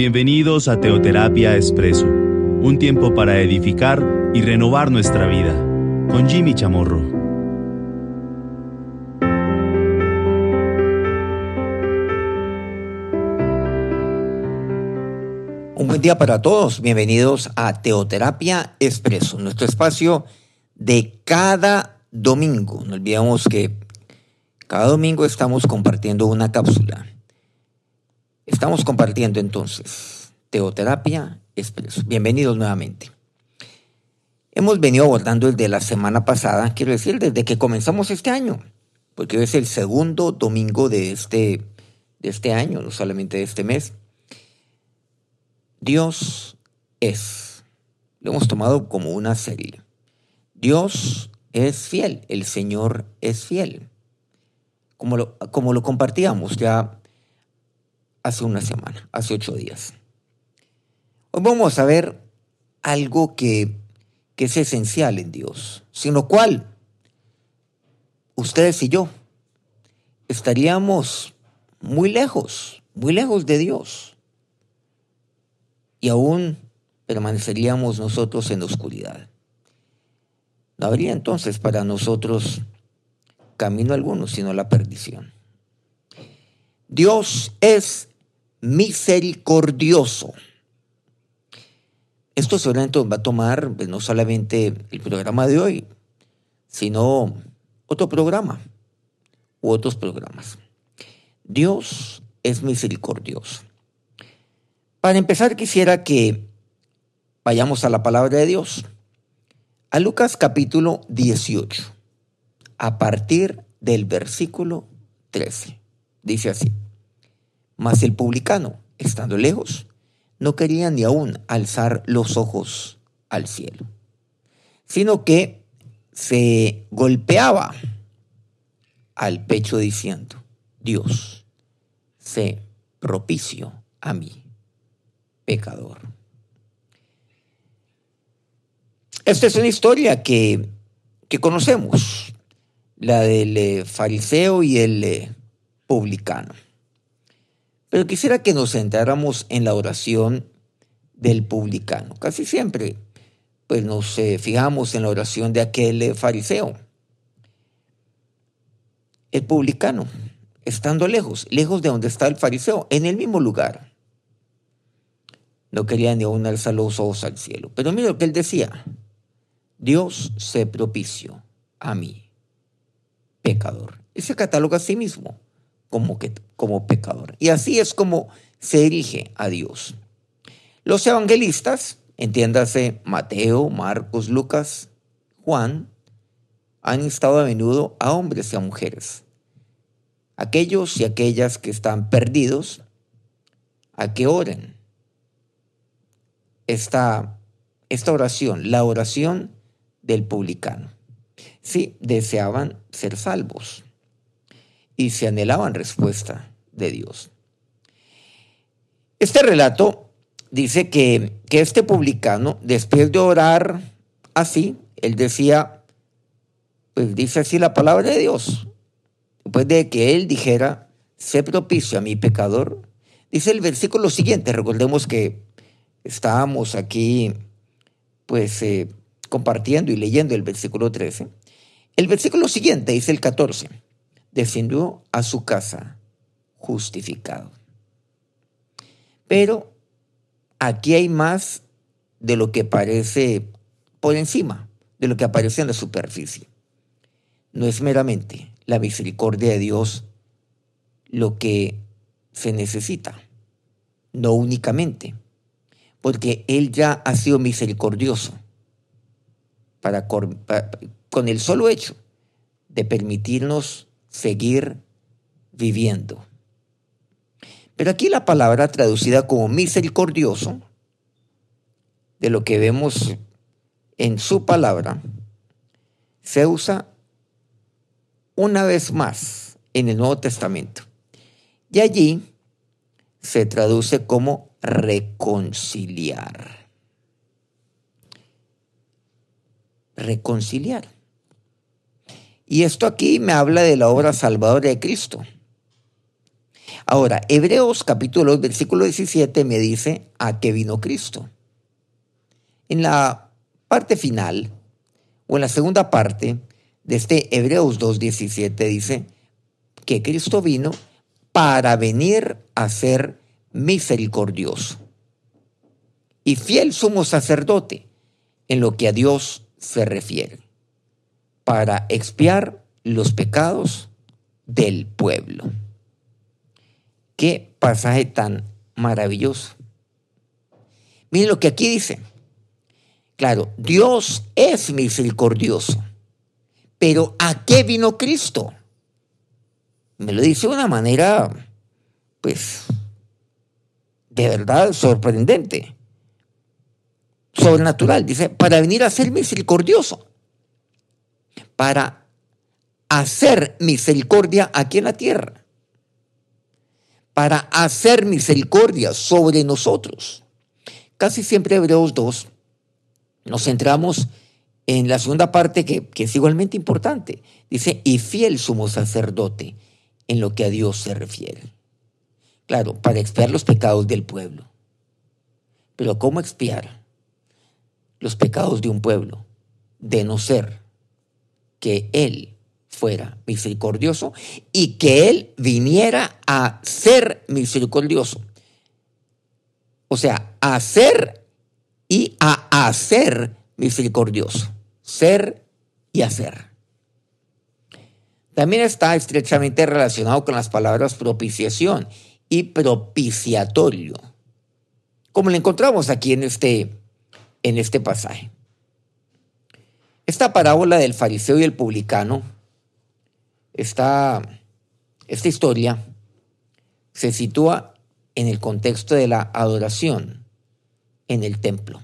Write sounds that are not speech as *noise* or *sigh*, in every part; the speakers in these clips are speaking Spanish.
Bienvenidos a Teoterapia Expreso, un tiempo para edificar y renovar nuestra vida, con Jimmy Chamorro. Un buen día para todos, bienvenidos a Teoterapia Expreso, nuestro espacio de cada domingo. No olvidemos que cada domingo estamos compartiendo una cápsula Estamos compartiendo entonces Teoterapia Expreso. Bienvenidos nuevamente. Hemos venido abordando el de la semana pasada, quiero decir, desde que comenzamos este año, porque hoy es el segundo domingo de este, de este año, no solamente de este mes. Dios es. Lo hemos tomado como una serie. Dios es fiel, el Señor es fiel. Como lo, como lo compartíamos ya hace una semana, hace ocho días. Hoy vamos a ver algo que, que es esencial en Dios, sin lo cual ustedes y yo estaríamos muy lejos, muy lejos de Dios. Y aún permaneceríamos nosotros en oscuridad. No habría entonces para nosotros camino alguno, sino la perdición. Dios es misericordioso. Esto seguramente va a tomar pues, no solamente el programa de hoy, sino otro programa u otros programas. Dios es misericordioso. Para empezar, quisiera que vayamos a la palabra de Dios. A Lucas capítulo 18, a partir del versículo 13. Dice así. Mas el publicano, estando lejos, no quería ni aún alzar los ojos al cielo, sino que se golpeaba al pecho diciendo, Dios, sé propicio a mí, pecador. Esta es una historia que, que conocemos, la del eh, fariseo y el eh, publicano. Pero quisiera que nos centráramos en la oración del publicano. Casi siempre, pues nos eh, fijamos en la oración de aquel eh, fariseo. El publicano, estando lejos, lejos de donde está el fariseo, en el mismo lugar. No quería ni aún alzar los ojos al cielo. Pero mira lo que él decía. Dios se propicio a mí, pecador. Él se cataloga a sí mismo como, que, como pecador. Y así es como se dirige a Dios. Los evangelistas, entiéndase Mateo, Marcos, Lucas, Juan, han instado a menudo a hombres y a mujeres, aquellos y aquellas que están perdidos, a que oren. Esta, esta oración, la oración del publicano. Sí, deseaban ser salvos y se anhelaban respuesta de Dios. Este relato dice que, que este publicano, después de orar así, él decía, pues dice así la palabra de Dios, después de que él dijera, sé propicio a mi pecador, dice el versículo siguiente, recordemos que estábamos aquí pues eh, compartiendo y leyendo el versículo 13. El versículo siguiente dice el 14 descendió a su casa justificado. Pero aquí hay más de lo que parece por encima, de lo que aparece en la superficie. No es meramente la misericordia de Dios lo que se necesita, no únicamente, porque Él ya ha sido misericordioso para, con el solo hecho de permitirnos seguir viviendo. Pero aquí la palabra traducida como misericordioso, de lo que vemos en su palabra, se usa una vez más en el Nuevo Testamento. Y allí se traduce como reconciliar. Reconciliar. Y esto aquí me habla de la obra salvadora de Cristo. Ahora, Hebreos capítulo 2, versículo 17 me dice a qué vino Cristo. En la parte final, o en la segunda parte de este Hebreos 2, 17 dice que Cristo vino para venir a ser misericordioso y fiel sumo sacerdote en lo que a Dios se refiere, para expiar los pecados del pueblo. Qué pasaje tan maravilloso. Miren lo que aquí dice. Claro, Dios es misericordioso. Pero ¿a qué vino Cristo? Me lo dice de una manera, pues, de verdad sorprendente, sobrenatural. Dice, para venir a ser misericordioso, para hacer misericordia aquí en la tierra para hacer misericordia sobre nosotros. Casi siempre Hebreos 2 nos centramos en la segunda parte que, que, es igualmente importante. Dice, y fiel sumo sacerdote en lo que a Dios se refiere. Claro, para expiar los pecados del pueblo. Pero ¿cómo expiar los pecados de un pueblo? De no ser que Él fuera misericordioso y que Él viniera a ser misericordioso. O sea, a ser y a hacer misericordioso. Ser y hacer. También está estrechamente relacionado con las palabras propiciación y propiciatorio, como lo encontramos aquí en este, en este pasaje. Esta parábola del fariseo y el publicano esta, esta historia se sitúa en el contexto de la adoración en el templo.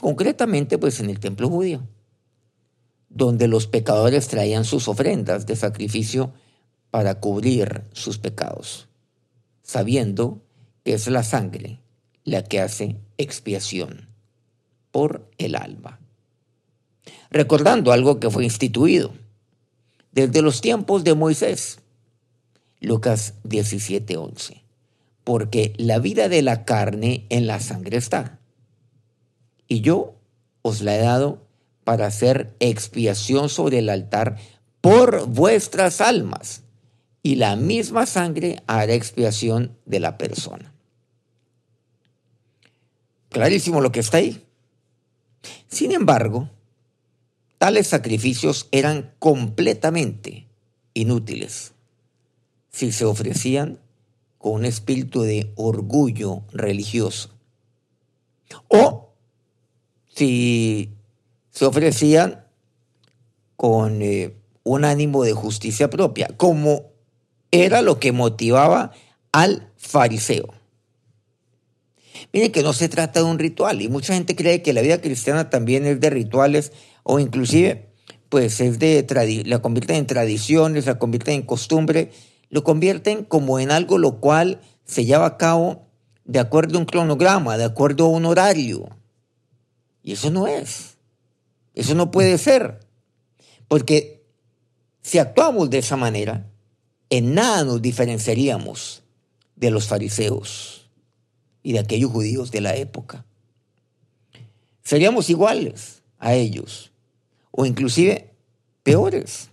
Concretamente, pues en el templo judío, donde los pecadores traían sus ofrendas de sacrificio para cubrir sus pecados, sabiendo que es la sangre la que hace expiación por el alma. Recordando algo que fue instituido desde los tiempos de Moisés. Lucas 17:11. Porque la vida de la carne en la sangre está. Y yo os la he dado para hacer expiación sobre el altar por vuestras almas. Y la misma sangre hará expiación de la persona. Clarísimo lo que está ahí. Sin embargo, Tales sacrificios eran completamente inútiles si se ofrecían con un espíritu de orgullo religioso o si se ofrecían con eh, un ánimo de justicia propia, como era lo que motivaba al fariseo. Miren que no se trata de un ritual y mucha gente cree que la vida cristiana también es de rituales o inclusive pues es de la convierten en tradiciones, la convierten en costumbre, lo convierten como en algo lo cual se lleva a cabo de acuerdo a un cronograma, de acuerdo a un horario. Y eso no es. Eso no puede ser. Porque si actuamos de esa manera, en nada nos diferenciaríamos de los fariseos y de aquellos judíos de la época. Seríamos iguales a ellos o inclusive peores,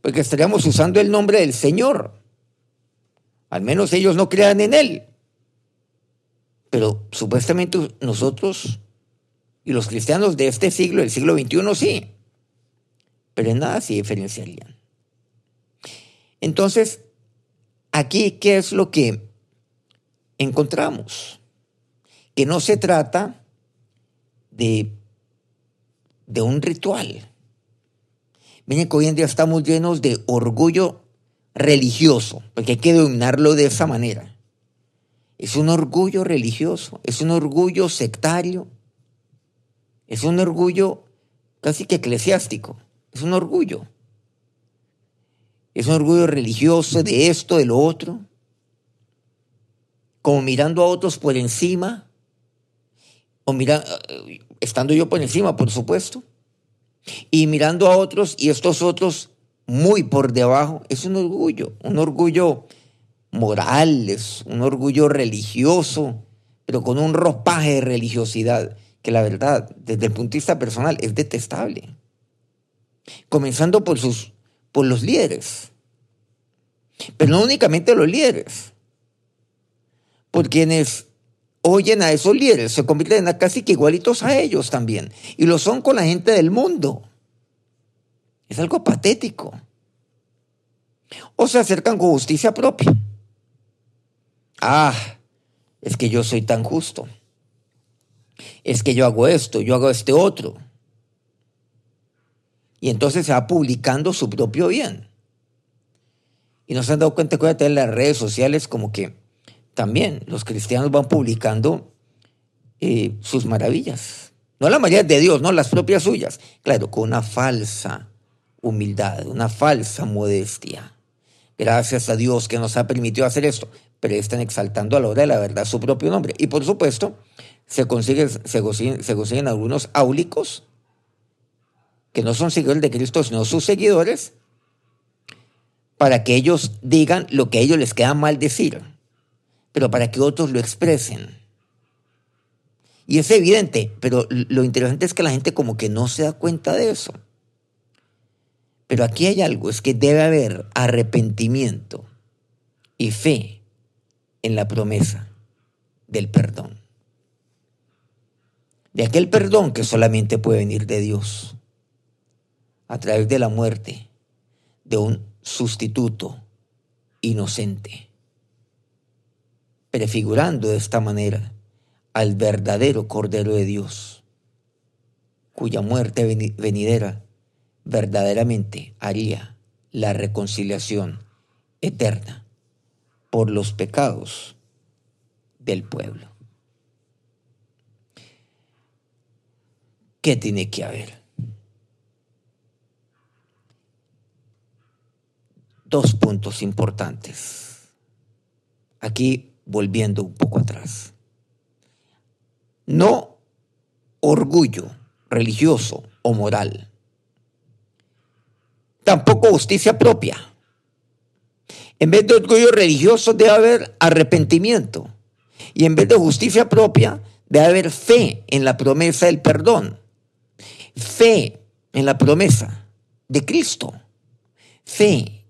porque estaríamos usando el nombre del Señor. Al menos ellos no crean en Él. Pero supuestamente nosotros y los cristianos de este siglo, el siglo XXI, sí. Pero en nada se diferenciarían. Entonces, aquí, ¿qué es lo que encontramos? Que no se trata de de un ritual. Miren que hoy en día estamos llenos de orgullo religioso, porque hay que dominarlo de esa manera. Es un orgullo religioso, es un orgullo sectario, es un orgullo casi que eclesiástico, es un orgullo. Es un orgullo religioso de esto, de lo otro, como mirando a otros por encima, estando yo por encima, por supuesto, y mirando a otros y estos otros muy por debajo, es un orgullo, un orgullo morales, un orgullo religioso, pero con un ropaje de religiosidad que la verdad, desde el punto de vista personal, es detestable. Comenzando por, sus, por los líderes. Pero no únicamente los líderes. Por quienes oyen a esos líderes, se convierten en casi que igualitos a ellos también. Y lo son con la gente del mundo. Es algo patético. O se acercan con justicia propia. Ah, es que yo soy tan justo. Es que yo hago esto, yo hago este otro. Y entonces se va publicando su propio bien. Y nos han dado cuenta que en las redes sociales como que también los cristianos van publicando eh, sus maravillas. No la mayoría de Dios, no las propias suyas. Claro, con una falsa humildad, una falsa modestia. Gracias a Dios que nos ha permitido hacer esto, pero están exaltando a la hora de la verdad su propio nombre. Y por supuesto, se, consiguen, se consiguen algunos áulicos que no son seguidores de Cristo, sino sus seguidores, para que ellos digan lo que a ellos les queda mal decir, pero para que otros lo expresen. Y es evidente, pero lo interesante es que la gente como que no se da cuenta de eso. Pero aquí hay algo, es que debe haber arrepentimiento y fe en la promesa del perdón. De aquel perdón que solamente puede venir de Dios a través de la muerte de un sustituto inocente, prefigurando de esta manera al verdadero Cordero de Dios, cuya muerte venidera verdaderamente haría la reconciliación eterna por los pecados del pueblo. ¿Qué tiene que haber? Dos puntos importantes. Aquí volviendo un poco atrás. No orgullo religioso o moral tampoco justicia propia. En vez de orgullo religioso debe haber arrepentimiento. Y en vez de justicia propia debe haber fe en la promesa del perdón. Fe en la promesa de Cristo. Fe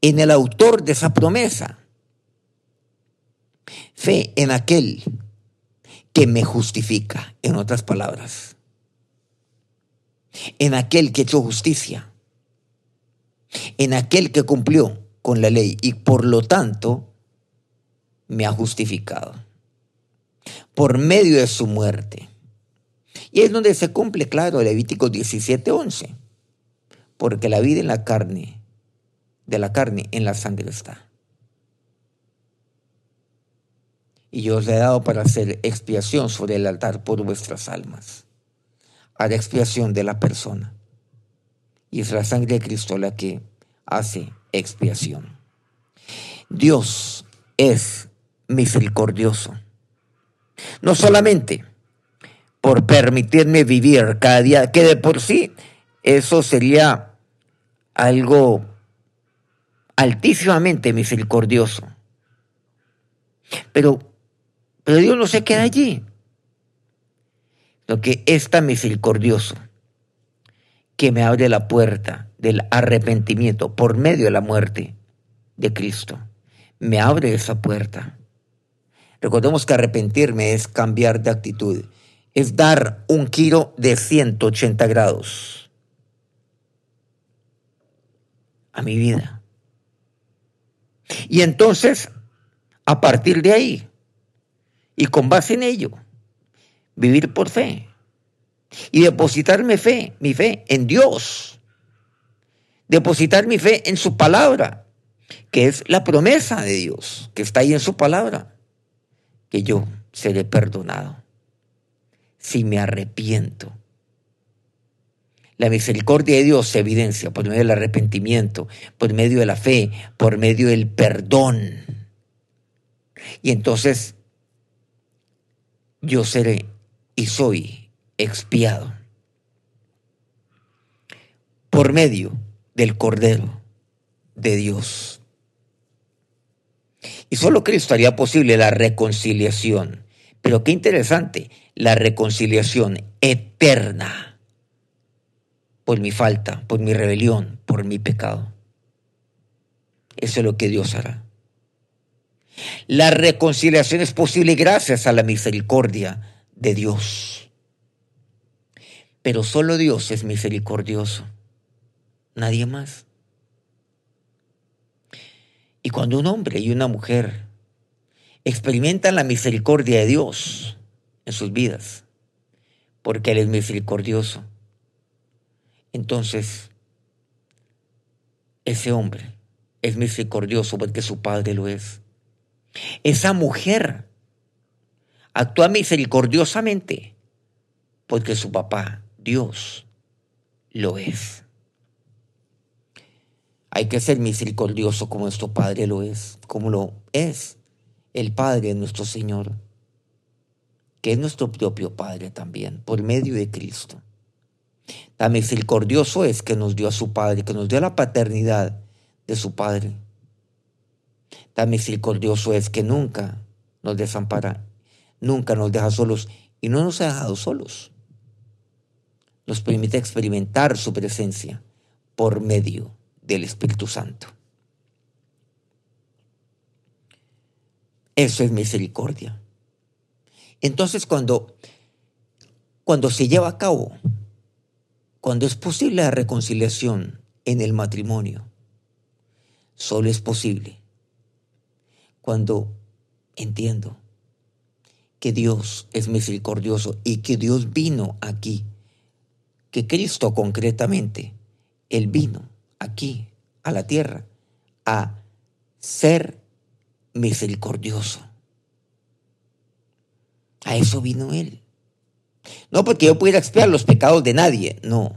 en el autor de esa promesa. Fe en aquel que me justifica, en otras palabras. En aquel que hecho justicia en aquel que cumplió con la ley y por lo tanto me ha justificado por medio de su muerte. Y es donde se cumple, claro, Levítico 17:11, porque la vida en la carne, de la carne en la sangre está. Y yo os he dado para hacer expiación sobre el altar por vuestras almas. Hará expiación de la persona y es la sangre de Cristo la que hace expiación. Dios es misericordioso. No solamente por permitirme vivir cada día, que de por sí eso sería algo altísimamente misericordioso. Pero, pero Dios no se queda allí. Lo que es misericordioso que me abre la puerta del arrepentimiento por medio de la muerte de Cristo. Me abre esa puerta. Recordemos que arrepentirme es cambiar de actitud, es dar un giro de 180 grados a mi vida. Y entonces, a partir de ahí, y con base en ello, vivir por fe, y depositar mi fe, mi fe en Dios. Depositar mi fe en su palabra, que es la promesa de Dios, que está ahí en su palabra, que yo seré perdonado si me arrepiento. La misericordia de Dios se evidencia por medio del arrepentimiento, por medio de la fe, por medio del perdón. Y entonces yo seré y soy expiado por medio del Cordero de Dios. Y solo Cristo haría posible la reconciliación. Pero qué interesante, la reconciliación eterna por mi falta, por mi rebelión, por mi pecado. Eso es lo que Dios hará. La reconciliación es posible gracias a la misericordia de Dios. Pero solo Dios es misericordioso, nadie más. Y cuando un hombre y una mujer experimentan la misericordia de Dios en sus vidas, porque Él es misericordioso, entonces ese hombre es misericordioso porque su padre lo es. Esa mujer actúa misericordiosamente porque su papá, Dios, lo es. Hay que ser misericordioso como nuestro Padre lo es, como lo es el Padre nuestro Señor, que es nuestro propio Padre también, por medio de Cristo. Tan misericordioso es que nos dio a su Padre, que nos dio la paternidad de su Padre. Tan misericordioso es que nunca nos desampara, nunca nos deja solos y no nos ha dejado solos. Nos permite experimentar su presencia por medio del Espíritu Santo. Eso es misericordia. Entonces cuando, cuando se lleva a cabo, cuando es posible la reconciliación en el matrimonio, solo es posible cuando entiendo que Dios es misericordioso y que Dios vino aquí, que Cristo concretamente, Él vino aquí, a la tierra, a ser misericordioso. A eso vino Él. No porque yo pudiera expiar los pecados de nadie, no,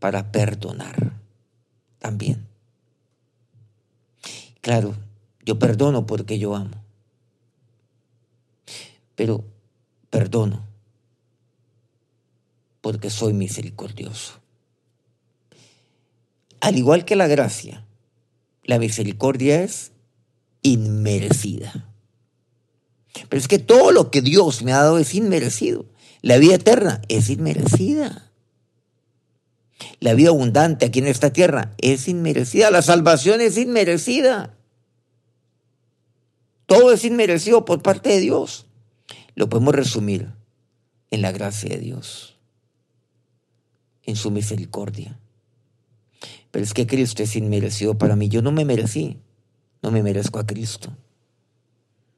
para perdonar también. Claro, yo perdono porque yo amo, pero perdono porque soy misericordioso. Al igual que la gracia, la misericordia es inmerecida. Pero es que todo lo que Dios me ha dado es inmerecido. La vida eterna es inmerecida. La vida abundante aquí en esta tierra es inmerecida. La salvación es inmerecida. Todo es inmerecido por parte de Dios. Lo podemos resumir en la gracia de Dios, en su misericordia. Pero es que Cristo es inmerecido para mí. Yo no me merecí, no me merezco a Cristo.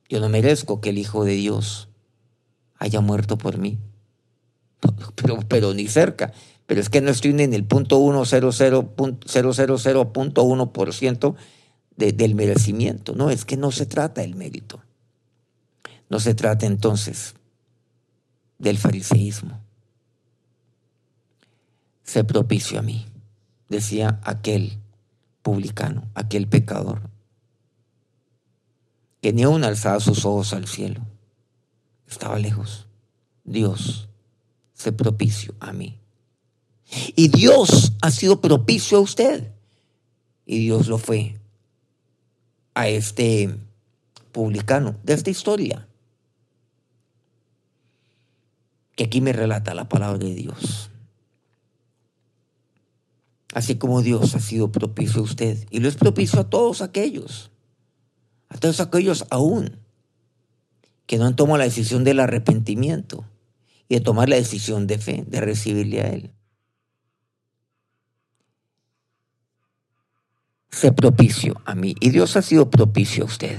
Yo no merezco que el Hijo de Dios haya muerto por mí. *laughs* Pero, pero ni cerca. Pero es que no estoy ni en el punto 100.000.1% del merecimiento. No, es que no se trata del mérito. No se trata entonces del fariseísmo. Se propicio a mí, decía aquel publicano, aquel pecador, que ni aún alzaba sus ojos al cielo. Estaba lejos. Dios se propicio a mí. Y Dios ha sido propicio a usted. Y Dios lo fue a este publicano de esta historia. Que aquí me relata la palabra de Dios. Así como Dios ha sido propicio a usted. Y lo es propicio a todos aquellos. A todos aquellos aún que no han tomado la decisión del arrepentimiento y de tomar la decisión de fe, de recibirle a Él. Se propicio a mí. Y Dios ha sido propicio a usted.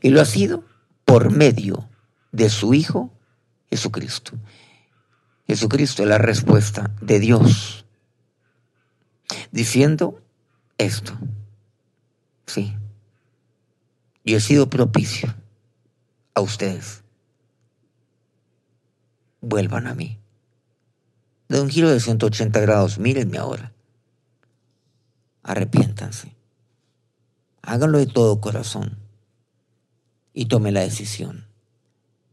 Y lo ha sido por medio de su Hijo Jesucristo. Jesucristo es la respuesta de Dios diciendo esto. Sí, yo he sido propicio a ustedes. Vuelvan a mí. De un giro de 180 grados, mírenme ahora. Arrepiéntanse. Háganlo de todo corazón y tome la decisión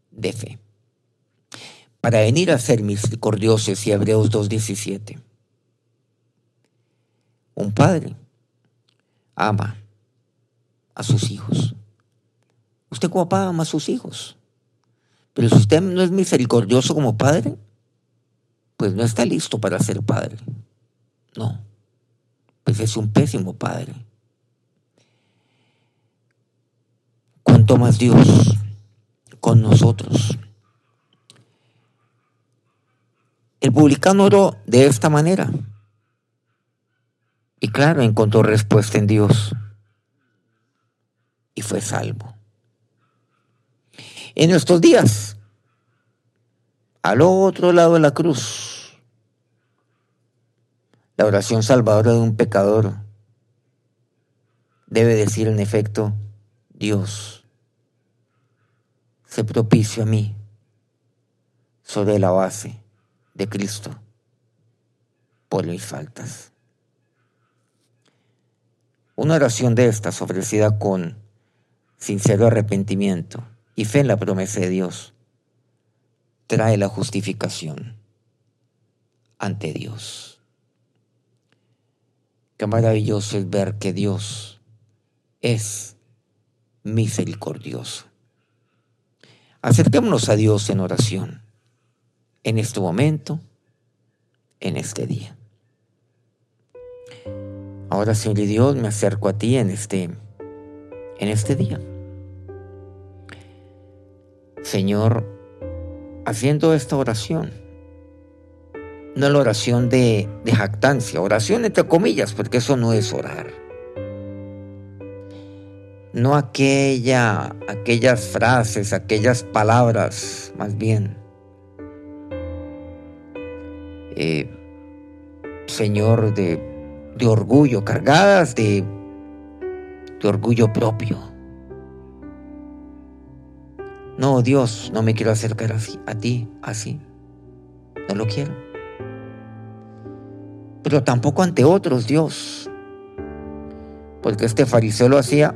de fe. Para venir a ser misericordiosos y Hebreos 2.17 un padre ama a sus hijos. Usted como papá ama a sus hijos. Pero si usted no es misericordioso como padre, pues no está listo para ser padre. No, pues es un pésimo padre. Cuanto más Dios con nosotros. El publicano oró de esta manera. Y claro, encontró respuesta en Dios. Y fue salvo. En estos días, al otro lado de la cruz, la oración salvadora de un pecador debe decir en efecto, Dios, se propicio a mí sobre la base de Cristo por mis faltas. Una oración de estas ofrecida con sincero arrepentimiento y fe en la promesa de Dios trae la justificación ante Dios. Qué maravilloso es ver que Dios es misericordioso. Acerquémonos a Dios en oración en este momento, en este día. Ahora, Señor y Dios, me acerco a ti en este, en este día. Señor, haciendo esta oración, no la oración de, de jactancia, oración entre comillas, porque eso no es orar. No aquella, aquellas frases, aquellas palabras, más bien, eh, Señor, de, de, orgullo, cargadas de, de orgullo propio. No, Dios, no me quiero acercar así, a ti así. No lo quiero. Pero tampoco ante otros, Dios. Porque este fariseo lo hacía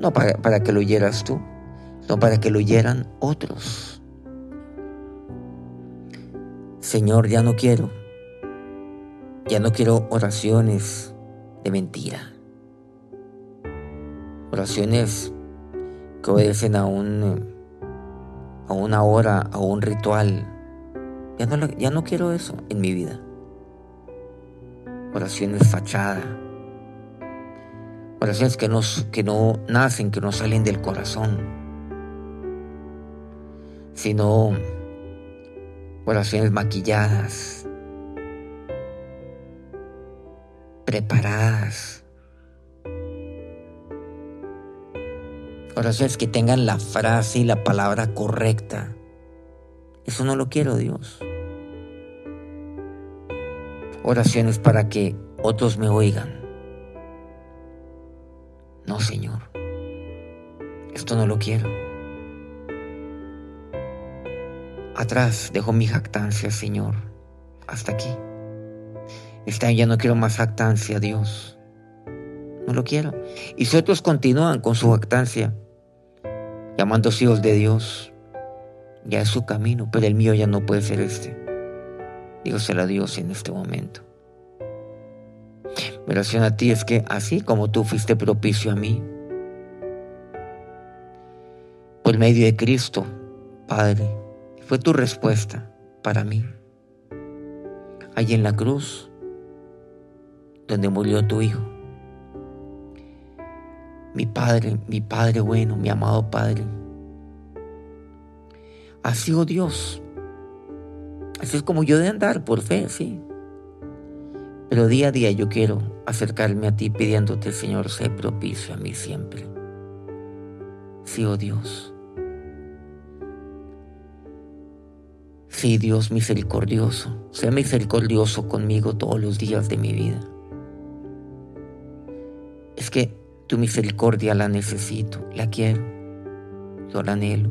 no para, para que lo oyeras tú, sino para que lo oyeran otros. Señor, ya no quiero. Ya no quiero oraciones de mentira. Oraciones que obedecen a un a una hora, a un ritual. Ya no, ya no quiero eso en mi vida. Oraciones fachada. Oraciones que no, que no nacen, que no salen del corazón. Sino oraciones maquilladas, preparadas. Oraciones que tengan la frase y la palabra correcta. Eso no lo quiero, Dios. Oraciones para que otros me oigan. No, Señor. Esto no lo quiero. Atrás dejo mi jactancia, Señor. Hasta aquí. Este ya no quiero más jactancia, Dios. No lo quiero. Y si otros continúan con su jactancia, llamándose hijos de Dios, ya es su camino, pero el mío ya no puede ser este. Dígoselo a Dios en este momento. Mi oración a ti es que así como tú fuiste propicio a mí, por medio de Cristo, Padre, fue tu respuesta para mí. Allí en la cruz, donde murió tu Hijo. Mi Padre, mi Padre bueno, mi amado Padre. Así, oh Dios. Así es como yo de andar por fe, sí. Pero día a día yo quiero acercarme a ti pidiéndote, Señor, sé propicio a mí siempre. Sí, oh Dios. Sí, Dios misericordioso, sea misericordioso conmigo todos los días de mi vida. Es que tu misericordia la necesito, la quiero, yo la anhelo.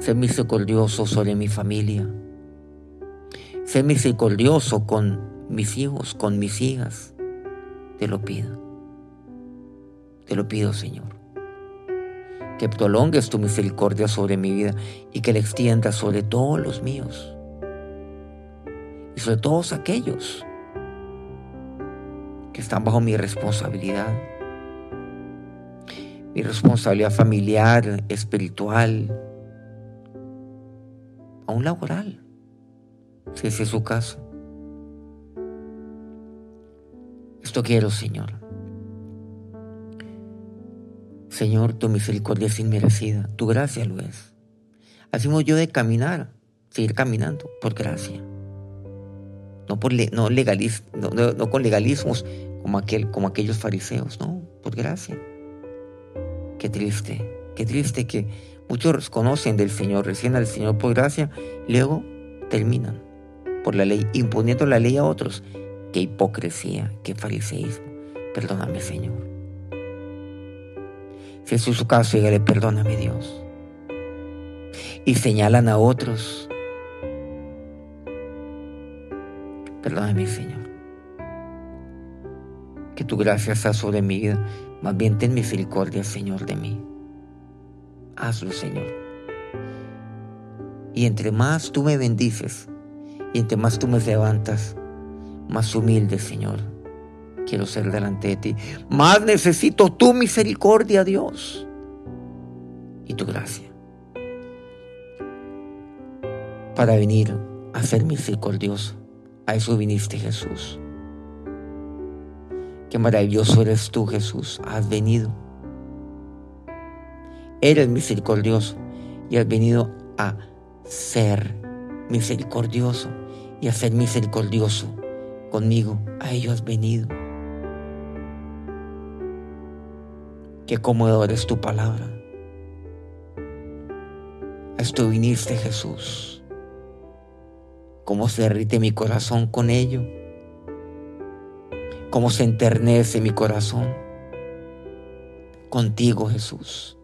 Sé misericordioso sobre mi familia. Sé misericordioso con mis hijos, con mis hijas. Te lo pido. Te lo pido, Señor que prolongues tu misericordia sobre mi vida y que la extiendas sobre todos los míos y sobre todos aquellos que están bajo mi responsabilidad. y responsabilidad familiar, espiritual, aún laboral, si ese es su caso. Esto quiero, Señor. Señor, tu misericordia es inmerecida, tu gracia lo es. Así yo de caminar, seguir caminando por gracia. No, por no, no, con legalismos como, aquel, como aquellos fariseos, no, por gracia. Qué triste, qué triste que muchos conocen del Señor, recién al Señor por gracia, luego terminan por la ley, imponiendo la ley a otros. Qué hipocresía, qué fariseísmo. Perdóname, Señor. Si es su caso, dígale, perdóname, Dios. Y señalan a otros. Perdóname, Señor. Que tu gracia sea sobre mi vida. Más bien ten misericordia, Señor, de mí. Hazlo, Señor. Y entre más tú me bendices, y entre más tú me levantas, más humilde, Señor, quiero ser delante de ti. Más necesito tu misericordia, Dios, y tu gracia. Para venir a ser misericordioso. A eso viniste, Jesús. Qué maravilloso eres tú, Jesús. Has venido. Eres misericordioso y has venido a ser misericordioso y a ser misericordioso conmigo. A ello has venido. Qué cómodo es tu palabra. A esto viniste, Jesús. Cómo se derrite mi corazón con ello cómo se enternece mi corazón contigo, Jesús.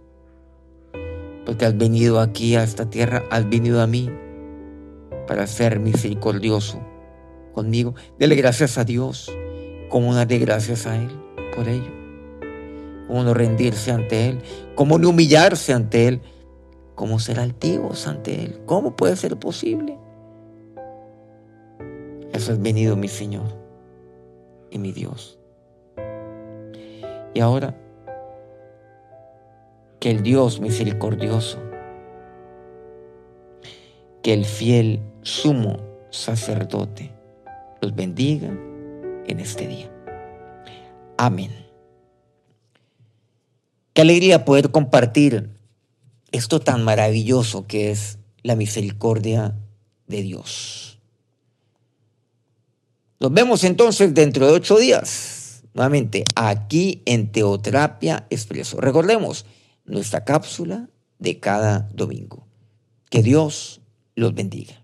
Porque has venido aquí a esta tierra, has venido a mí para ser misericordioso conmigo. Dele gracias a Dios. ¿Cómo darle gracias a Él por ello? ¿Cómo no rendirse ante Él? ¿Cómo no humillarse ante Él? ¿Cómo ser altivos ante Él? ¿Cómo puede ser posible? Eso has venido, mi Señor y mi Dios. Y ahora, que el Dios misericordioso, que el fiel sumo sacerdote los bendiga en este día. Amén. Qué alegría poder compartir esto tan maravilloso que es la misericordia de Dios. Nos vemos entonces dentro de ocho días, nuevamente aquí en Teoterapia Expreso. Recordemos nuestra cápsula de cada domingo. Que Dios los bendiga.